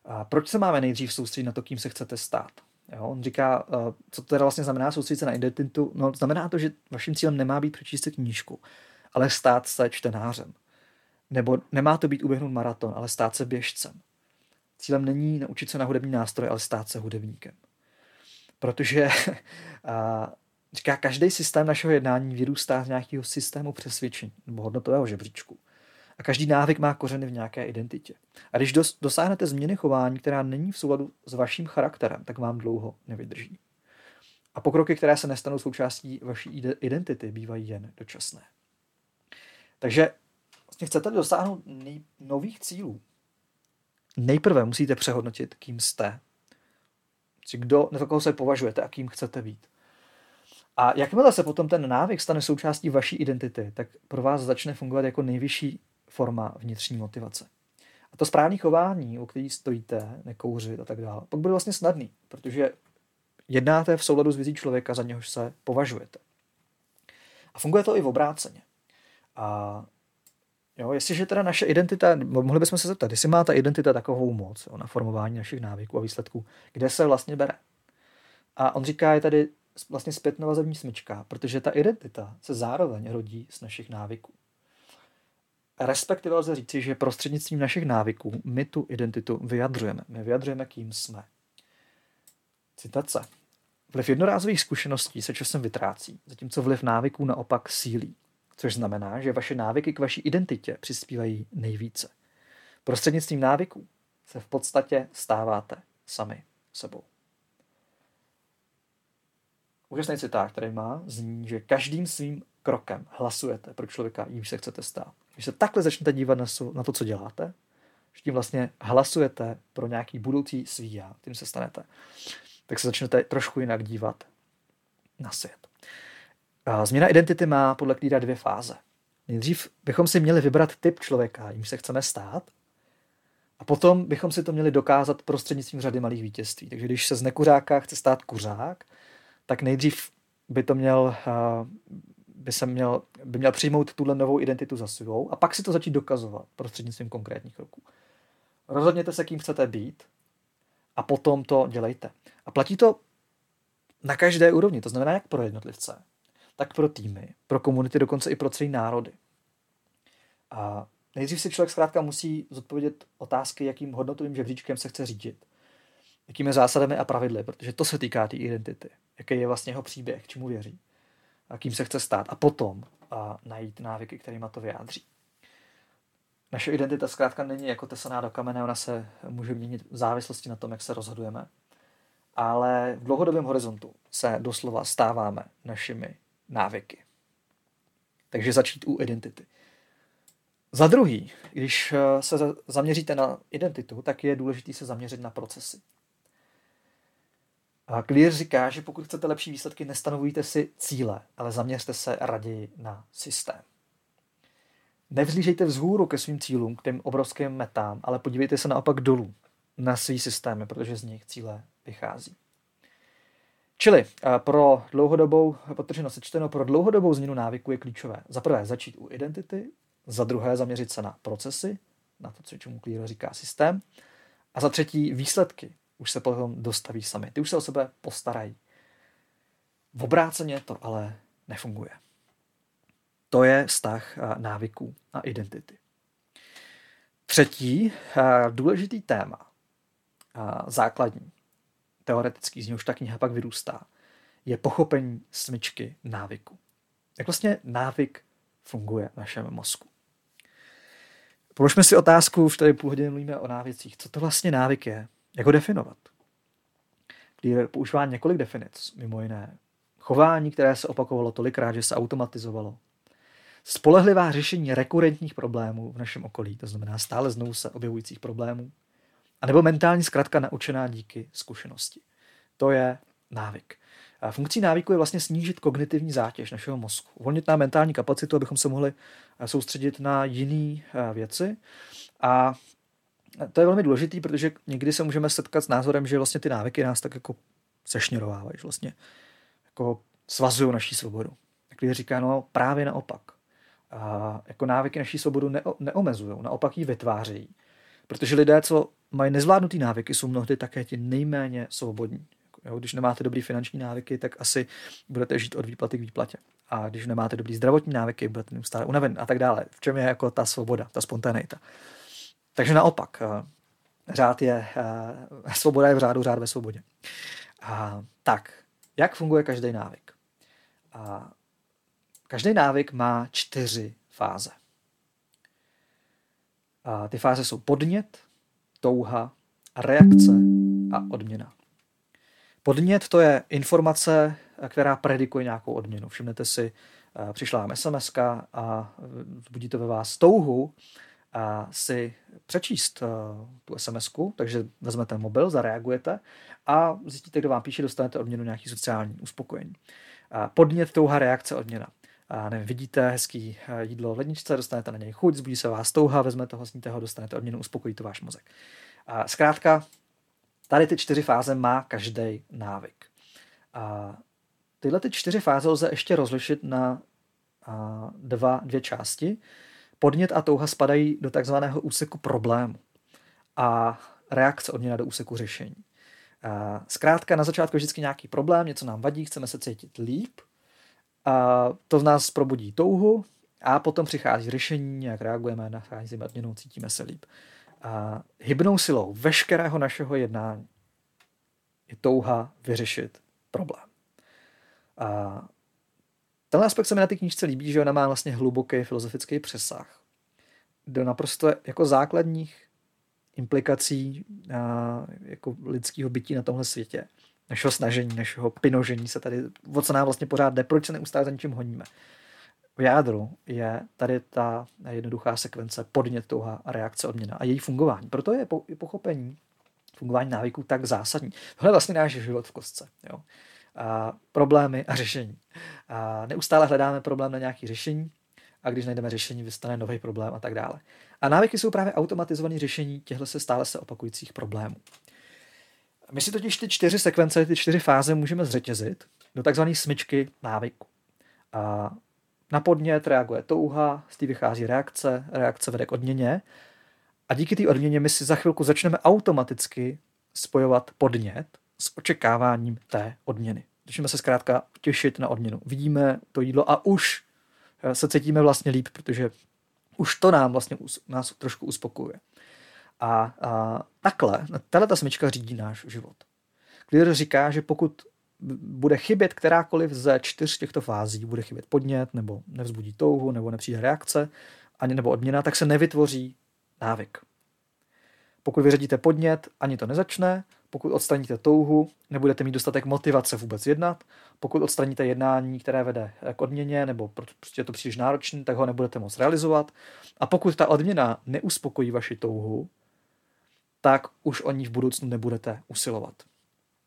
Speaker 1: A proč se máme nejdřív soustředit na to, kým se chcete stát? Jo, on říká, co to teda vlastně znamená soustředit se na identitu. No, znamená to, že vaším cílem nemá být přečíst knížku, ale stát se čtenářem. Nebo nemá to být uběhnout maraton, ale stát se běžcem. Cílem není naučit se na hudební nástroj, ale stát se hudebníkem. Protože říká, každý systém našeho jednání vyrůstá z nějakého systému přesvědčení nebo hodnotového žebříčku. A každý návyk má kořeny v nějaké identitě. A když dos, dosáhnete změny chování, která není v souladu s vaším charakterem, tak vám dlouho nevydrží. A pokroky, které se nestanou součástí vaší identity, bývají jen dočasné. Takže vlastně chcete dosáhnout nej, nových cílů. Nejprve musíte přehodnotit, kým jste. Kdo, na koho se považujete a kým chcete být. A jakmile se potom ten návyk stane součástí vaší identity, tak pro vás začne fungovat jako nejvyšší forma vnitřní motivace. A to správné chování, o který stojíte, nekouřit a tak dále, pak bude vlastně snadný, protože jednáte v souladu s vizí člověka, za něhož se považujete. A funguje to i v obráceně. A jo, jestliže teda naše identita, mohli bychom se zeptat, jestli má ta identita takovou moc jo, na formování našich návyků a výsledků, kde se vlastně bere. A on říká, je tady vlastně zpětnovazební smyčka, protože ta identita se zároveň rodí z našich návyků. Respektive lze říci, že prostřednictvím našich návyků my tu identitu vyjadřujeme. My vyjadřujeme, kým jsme. Citace. Vliv jednorázových zkušeností se časem vytrácí, zatímco vliv návyků naopak sílí. Což znamená, že vaše návyky k vaší identitě přispívají nejvíce. Prostřednictvím návyků se v podstatě stáváte sami sebou. Úžasný citát, který má, zní, že každým svým krokem hlasujete pro člověka, jimž se chcete stát. Když se takhle začnete dívat na, to, co děláte, že tím vlastně hlasujete pro nějaký budoucí svý já, tím se stanete, tak se začnete trošku jinak dívat na svět. Změna identity má podle Klíra dvě fáze. Nejdřív bychom si měli vybrat typ člověka, jim se chceme stát, a potom bychom si to měli dokázat prostřednictvím řady malých vítězství. Takže když se z nekuřáka chce stát kuřák, tak nejdřív by to měl, by se měl, by měl přijmout tuhle novou identitu za svou a pak si to začít dokazovat prostřednictvím konkrétních kroků. Rozhodněte se, kým chcete být a potom to dělejte. A platí to na každé úrovni, to znamená jak pro jednotlivce, tak pro týmy, pro komunity, dokonce i pro celý národy. A nejdřív si člověk zkrátka musí zodpovědět otázky, jakým hodnotovým žebříčkem se chce řídit, jakými zásadami a pravidly, protože to se týká té tý identity, jaký je vlastně jeho příběh, čemu věří, a kým se chce stát. A potom a najít návyky, kterými to vyjádří. Naše identita zkrátka není jako tesaná do kamene, ona se může měnit v závislosti na tom, jak se rozhodujeme, ale v dlouhodobém horizontu se doslova stáváme našimi návyky. Takže začít u identity. Za druhý, když se zaměříte na identitu, tak je důležité se zaměřit na procesy. Clear říká, že pokud chcete lepší výsledky, nestanovujte si cíle, ale zaměřte se raději na systém. Nevzlížejte vzhůru ke svým cílům, k těm obrovským metám, ale podívejte se naopak dolů na svý systémy, protože z nich cíle vychází. Čili eh, pro dlouhodobou, potrženo sečteno, pro dlouhodobou změnu návyku je klíčové za prvé začít u identity, za druhé zaměřit se na procesy, na to, co čemu Clear říká systém, a za třetí výsledky už se potom dostaví sami. Ty už se o sebe postarají. V obráceně to ale nefunguje. To je vztah eh, návyků a identity. Třetí eh, důležitý téma, základní, teoretický, z něhož ta kniha pak vyrůstá, je pochopení smyčky návyku. Jak vlastně návyk funguje v našem mozku. Položme si otázku, už tady půl hodiny mluvíme o návycích. Co to vlastně návyk je? Jak ho definovat? Kdy používá několik definic, mimo jiné. Chování, které se opakovalo tolikrát, že se automatizovalo. Spolehlivá řešení rekurentních problémů v našem okolí, to znamená stále znovu se objevujících problémů. A nebo mentální zkratka naučená díky zkušenosti. To je návyk. A funkcí návyku je vlastně snížit kognitivní zátěž našeho mozku, uvolnit nám mentální kapacitu, abychom se mohli soustředit na jiné věci. A to je velmi důležité, protože někdy se můžeme setkat s názorem, že vlastně ty návyky nás tak jako sešněrovávají, že vlastně jako svazují naší svobodu. Tak říká, no právě naopak. A jako návyky naší svobodu neo, neomezují, naopak ji vytvářejí. Protože lidé, co mají nezvládnutý návyky, jsou mnohdy také ti nejméně svobodní. Jo, když nemáte dobrý finanční návyky, tak asi budete žít od výplaty k výplatě. A když nemáte dobrý zdravotní návyky, budete neustále unaven a tak dále. V čem je jako ta svoboda, ta spontaneita. Takže naopak, eh, řád je, eh, svoboda je v řádu, řád ve svobodě. A, tak, jak funguje každý návyk? A, každý návyk má čtyři fáze. A ty fáze jsou podnět, touha, reakce a odměna. Podnět to je informace, která predikuje nějakou odměnu. Všimnete si, eh, přišla vám SMS a vzbudí to ve vás touhu si přečíst uh, tu sms takže vezmete mobil, zareagujete a zjistíte, kdo vám píše, dostanete odměnu nějaký sociální uspokojení. Podnět, touha, reakce, odměna. A nevím, vidíte hezký eh, jídlo v ledničce, dostanete na něj chuť, zbudí se vás touha, vezmete ho, sníte ho, dostanete odměnu, uspokojí to váš mozek. A zkrátka, tady ty čtyři fáze má každý návyk. A tyhle ty čtyři fáze lze ještě rozlišit na dva, dvě části. Podnět a touha spadají do takzvaného úseku problému a reakce odměna do úseku řešení. Zkrátka na začátku je vždycky nějaký problém, něco nám vadí, chceme se cítit líp, a to v nás probudí touhu a potom přichází řešení, jak reagujeme, nacházíme odměnu, cítíme se líp. A hybnou silou veškerého našeho jednání je touha vyřešit problém. A Tenhle aspekt se mi na té knížce líbí, že ona má vlastně hluboký filozofický přesah do naprosto jako základních implikací a, jako lidského bytí na tomhle světě. Našeho snažení, našeho pinožení se tady, o co nám vlastně pořád jde, proč se neustále za něčím honíme. V jádru je tady ta jednoduchá sekvence podnět, touha a reakce odměna a její fungování. Proto je pochopení fungování návyků tak zásadní. Tohle je vlastně náš život v kostce. Jo a problémy a řešení. A neustále hledáme problém na nějaké řešení a když najdeme řešení, vystane nový problém a tak dále. A návyky jsou právě automatizované řešení těchto se stále se opakujících problémů. My si totiž ty čtyři sekvence, ty čtyři fáze můžeme zřetězit do takzvané smyčky návyku. A na podnět reaguje touha, z té vychází reakce, reakce vede k odměně a díky té odměně my si za chvilku začneme automaticky spojovat podnět s očekáváním té odměny. Začneme se zkrátka těšit na odměnu. Vidíme to jídlo a už eh, se cítíme vlastně líp, protože už to nám vlastně nás trošku uspokojuje. A, a takhle, tahle ta smyčka řídí náš život. Clear říká, že pokud bude chybět kterákoliv ze čtyř těchto fází, bude chybět podnět, nebo nevzbudí touhu, nebo nepřijde reakce, ani nebo odměna, tak se nevytvoří návyk. Pokud vyřadíte podnět, ani to nezačne, pokud odstraníte touhu, nebudete mít dostatek motivace vůbec jednat. Pokud odstraníte jednání, které vede k odměně, nebo prostě je to příliš náročné, tak ho nebudete moct realizovat. A pokud ta odměna neuspokojí vaši touhu, tak už o ní v budoucnu nebudete usilovat.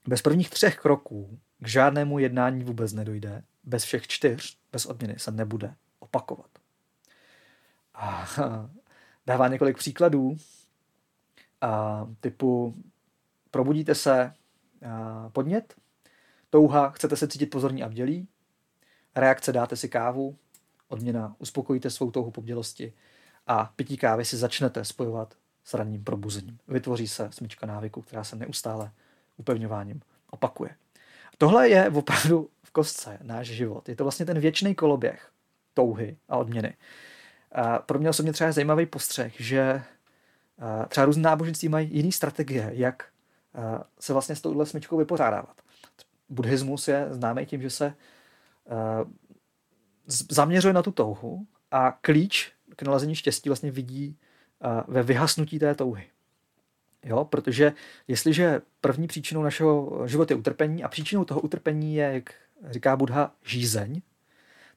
Speaker 1: Bez prvních třech kroků k žádnému jednání vůbec nedojde. Bez všech čtyř, bez odměny se nebude opakovat. A dává několik příkladů, a typu probudíte se podnět, touha, chcete se cítit pozorní a bdělí, reakce dáte si kávu, odměna uspokojíte svou touhu po bdělosti a pití kávy si začnete spojovat s ranním probuzením. Vytvoří se smyčka návyku, která se neustále upevňováním opakuje. Tohle je opravdu v kostce náš život. Je to vlastně ten věčný koloběh touhy a odměny. A pro mě osobně třeba je zajímavý postřeh, že třeba různé náboženství mají jiné strategie, jak se vlastně s touhle smyčkou vypořádávat. Buddhismus je známý tím, že se zaměřuje na tu touhu a klíč k nalezení štěstí vlastně vidí ve vyhasnutí té touhy. Jo, protože jestliže první příčinou našeho života je utrpení a příčinou toho utrpení je, jak říká Buddha, žízeň,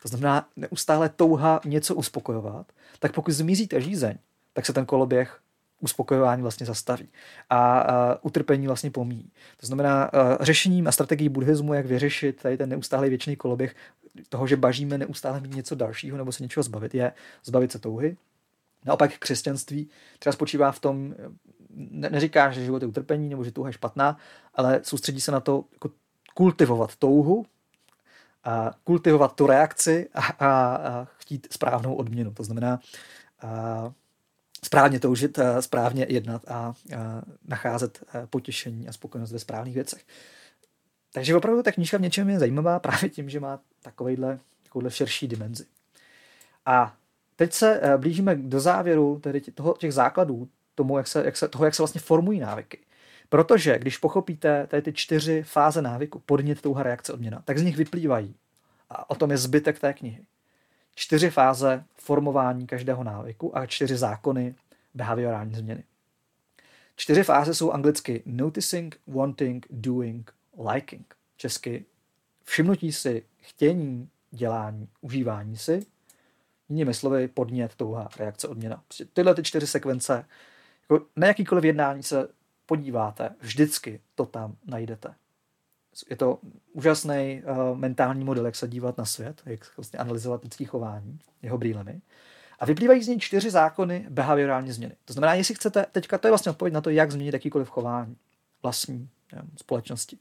Speaker 1: to znamená neustále touha něco uspokojovat, tak pokud zmizí ta žízeň, tak se ten koloběh uspokojování vlastně zastaví a, a utrpení vlastně pomíjí. To znamená, řešením a strategií buddhismu, jak vyřešit tady ten neustálý věčný koloběh toho, že bažíme neustále mít něco dalšího nebo se něčeho zbavit, je zbavit se touhy. Naopak křesťanství třeba spočívá v tom, ne, neříká, že život je utrpení nebo že touha je špatná, ale soustředí se na to jako kultivovat touhu, a kultivovat tu reakci a, a, a chtít správnou odměnu. To znamená a, správně toužit, a správně jednat a, a nacházet potěšení a spokojenost ve správných věcech. Takže opravdu ta knížka v něčem je zajímavá právě tím, že má takovejhle, takovouhle širší dimenzi. A teď se blížíme do závěru tedy toho, těch základů tomu, jak se, jak se, toho, jak se vlastně formují návyky. Protože když pochopíte tady ty čtyři fáze návyku, podnět, touha, reakce, odměna, tak z nich vyplývají. A o tom je zbytek té knihy. Čtyři fáze formování každého návyku a čtyři zákony behaviorální změny. Čtyři fáze jsou anglicky noticing, wanting, doing, liking. Česky všimnutí si, chtění, dělání, užívání si. Jinými slovy podnět, touha, reakce, odměna. Tyhle ty čtyři sekvence, jako na jakýkoliv jednání se podíváte, vždycky to tam najdete. Je to úžasný uh, mentální model, jak se dívat na svět, jak vlastně analyzovat lidský chování jeho brýlemi. A vyplývají z něj čtyři zákony behaviorální změny. To znamená, jestli chcete, teďka to je vlastně odpověď na to, jak změnit jakýkoliv chování vlastní nevím, společnosti.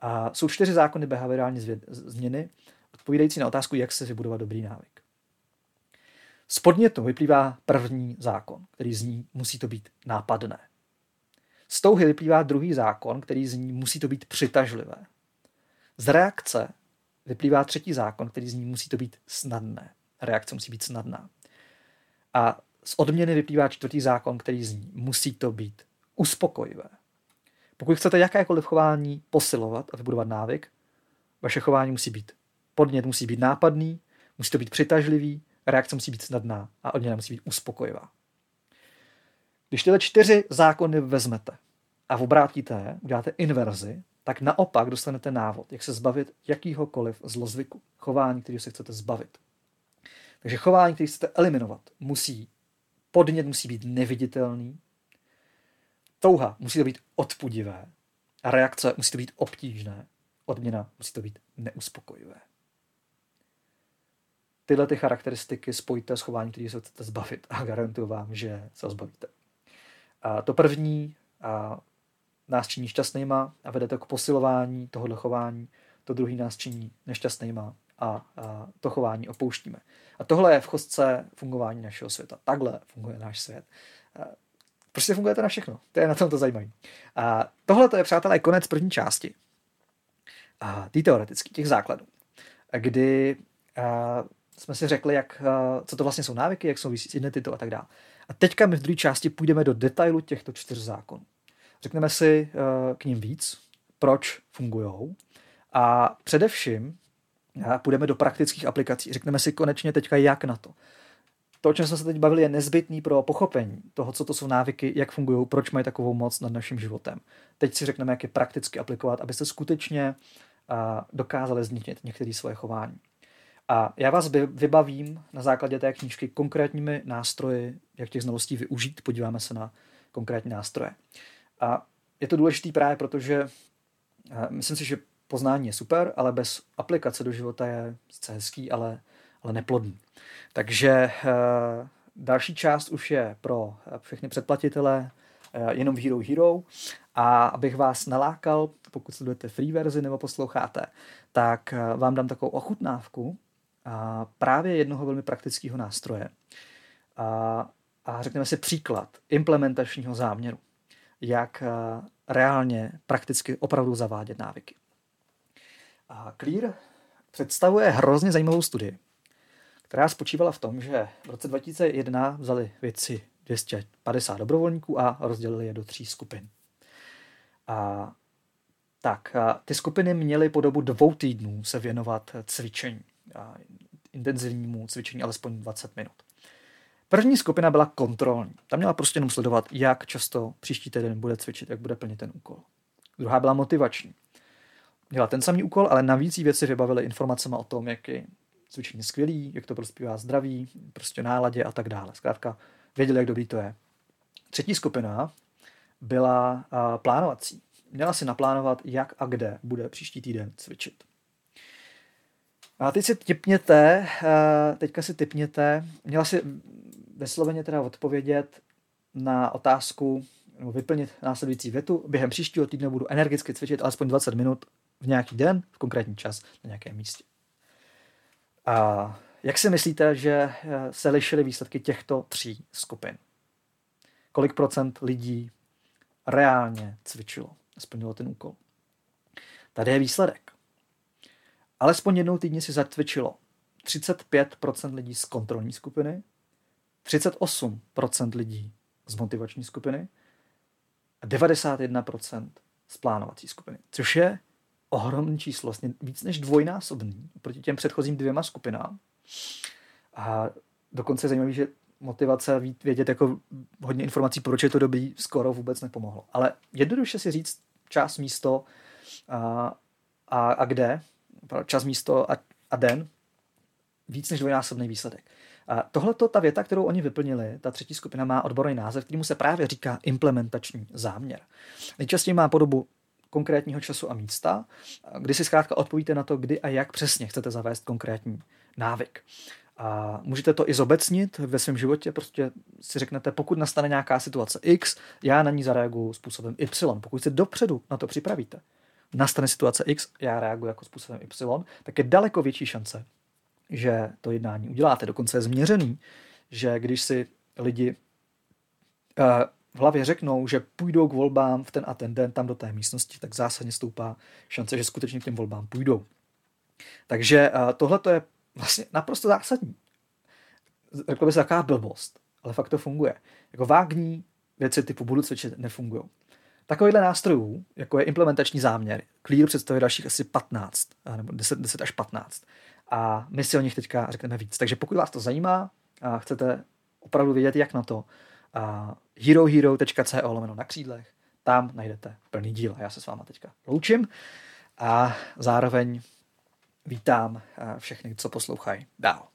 Speaker 1: A jsou čtyři zákony behaviorální změny, odpovídající na otázku, jak se vybudovat dobrý návyk. Z podnětu vyplývá první zákon, který zní, musí to být nápadné. Z touhy vyplývá druhý zákon, který zní, musí to být přitažlivé. Z reakce vyplývá třetí zákon, který zní, musí to být snadné. Reakce musí být snadná. A z odměny vyplývá čtvrtý zákon, který zní, musí to být uspokojivé. Pokud chcete jakékoliv chování posilovat a vybudovat návyk, vaše chování musí být podnět, musí být nápadný, musí to být přitažlivý, reakce musí být snadná a odměna musí být uspokojivá. Když tyhle čtyři zákony vezmete a obrátíte je, uděláte inverzi, tak naopak dostanete návod, jak se zbavit jakýhokoliv zlozvyku, chování, který se chcete zbavit. Takže chování, který chcete eliminovat, musí, podnět musí být neviditelný, touha musí to být odpudivé a reakce musí to být obtížné, odměna musí to být neuspokojivé. Tyhle ty charakteristiky spojte s chováním, který se chcete zbavit a garantuju vám, že se zbavíte. A to první a nás činí šťastnýma a vede to k posilování tohohle chování. To druhý nás činí nešťastnýma a, a to chování opouštíme. A tohle je v chostce fungování našeho světa. Takhle funguje náš svět. Prostě funguje to na všechno. To je na tom to zajímavé. A tohle to je, přátelé, konec první části. A tý teoretický, těch základů. Kdy a, jsme si řekli, jak, a, co to vlastně jsou návyky, jak souvisí s identitou a tak dále. A teďka my v druhé části půjdeme do detailu těchto čtyř zákonů. Řekneme si uh, k ním víc, proč fungují a především uh, půjdeme do praktických aplikací. Řekneme si konečně teďka, jak na to. To, o čem jsme se teď bavili, je nezbytný pro pochopení toho, co to jsou návyky, jak fungují, proč mají takovou moc nad naším životem. Teď si řekneme, jak je prakticky aplikovat, abyste skutečně uh, dokázali zničit některé svoje chování. A já vás vybavím na základě té knížky konkrétními nástroji, jak těch znalostí využít. Podíváme se na konkrétní nástroje. A je to důležité právě protože eh, myslím si, že poznání je super, ale bez aplikace do života je sice hezký, ale, ale neplodný. Takže eh, další část už je pro eh, všechny předplatitele jenom v Hero Hero a abych vás nalákal, pokud sledujete free verzi nebo posloucháte, tak vám dám takovou ochutnávku a právě jednoho velmi praktického nástroje. A, a řekneme si příklad implementačního záměru, jak reálně prakticky opravdu zavádět návyky. A Clear představuje hrozně zajímavou studii, která spočívala v tom, že v roce 2001 vzali věci 250 dobrovolníků a rozdělili je do tří skupin. A tak, a ty skupiny měly po dobu dvou týdnů se věnovat cvičení intenzivnímu cvičení alespoň 20 minut. První skupina byla kontrolní. Tam měla prostě jenom sledovat, jak často příští týden bude cvičit, jak bude plnit ten úkol. Druhá byla motivační. Měla ten samý úkol, ale navíc jí věci vybavily informacemi o tom, jak je cvičení skvělý, jak to prospívá zdraví, prostě náladě a tak dále. Zkrátka věděli, jak dobrý to je. Třetí skupina byla plánovací. Měla si naplánovat, jak a kde bude příští týden cvičit. A teď si typněte, teďka si typněte, měla si vysloveně teda odpovědět na otázku, nebo vyplnit následující větu. Během příštího týdne budu energicky cvičit alespoň 20 minut v nějaký den, v konkrétní čas, na nějakém místě. A jak si myslíte, že eh, se lišily výsledky těchto tří skupin? Kolik procent lidí reálně cvičilo, splnilo ten úkol? Tady je výsledek. Alespoň jednou týdně si zacvičilo 35% lidí z kontrolní skupiny, 38% lidí z motivační skupiny a 91% z plánovací skupiny, což je ohromný číslo, vlastně víc než dvojnásobný proti těm předchozím dvěma skupinám. A dokonce je zajímavé, že motivace vědět jako hodně informací, proč je to dobrý, skoro vůbec nepomohlo. Ale jednoduše si říct čas, místo a, a, a kde, čas, místo a, a den, víc než dvojnásobný výsledek. A tohle ta věta, kterou oni vyplnili, ta třetí skupina má odborný název, kterýmu se právě říká implementační záměr. Nejčastěji má podobu konkrétního času a místa, kdy si zkrátka odpovíte na to, kdy a jak přesně chcete zavést konkrétní návyk. A můžete to i zobecnit ve svém životě, prostě si řeknete, pokud nastane nějaká situace X, já na ní zareaguju způsobem Y. Pokud se dopředu na to připravíte, nastane situace X, já reaguji jako způsobem Y, tak je daleko větší šance, že to jednání uděláte. Dokonce je změřený, že když si lidi uh, v hlavě řeknou, že půjdou k volbám v ten a ten den tam do té místnosti, tak zásadně stoupá šance, že skutečně k těm volbám půjdou. Takže uh, tohle je vlastně naprosto zásadní. Řekl by se taková blbost, ale fakt to funguje. Jako vágní věci typu budu cvičit nefungují. Takovýhle nástrojů, jako je implementační záměr, Clear představuje dalších asi 15, nebo 10, 10 až 15 a my si o nich teďka řekneme víc. Takže pokud vás to zajímá a chcete opravdu vědět, jak na to, herohero.co lomeno na křídlech, tam najdete plný díl. Já se s váma teďka loučím a zároveň vítám všechny, co poslouchají dál.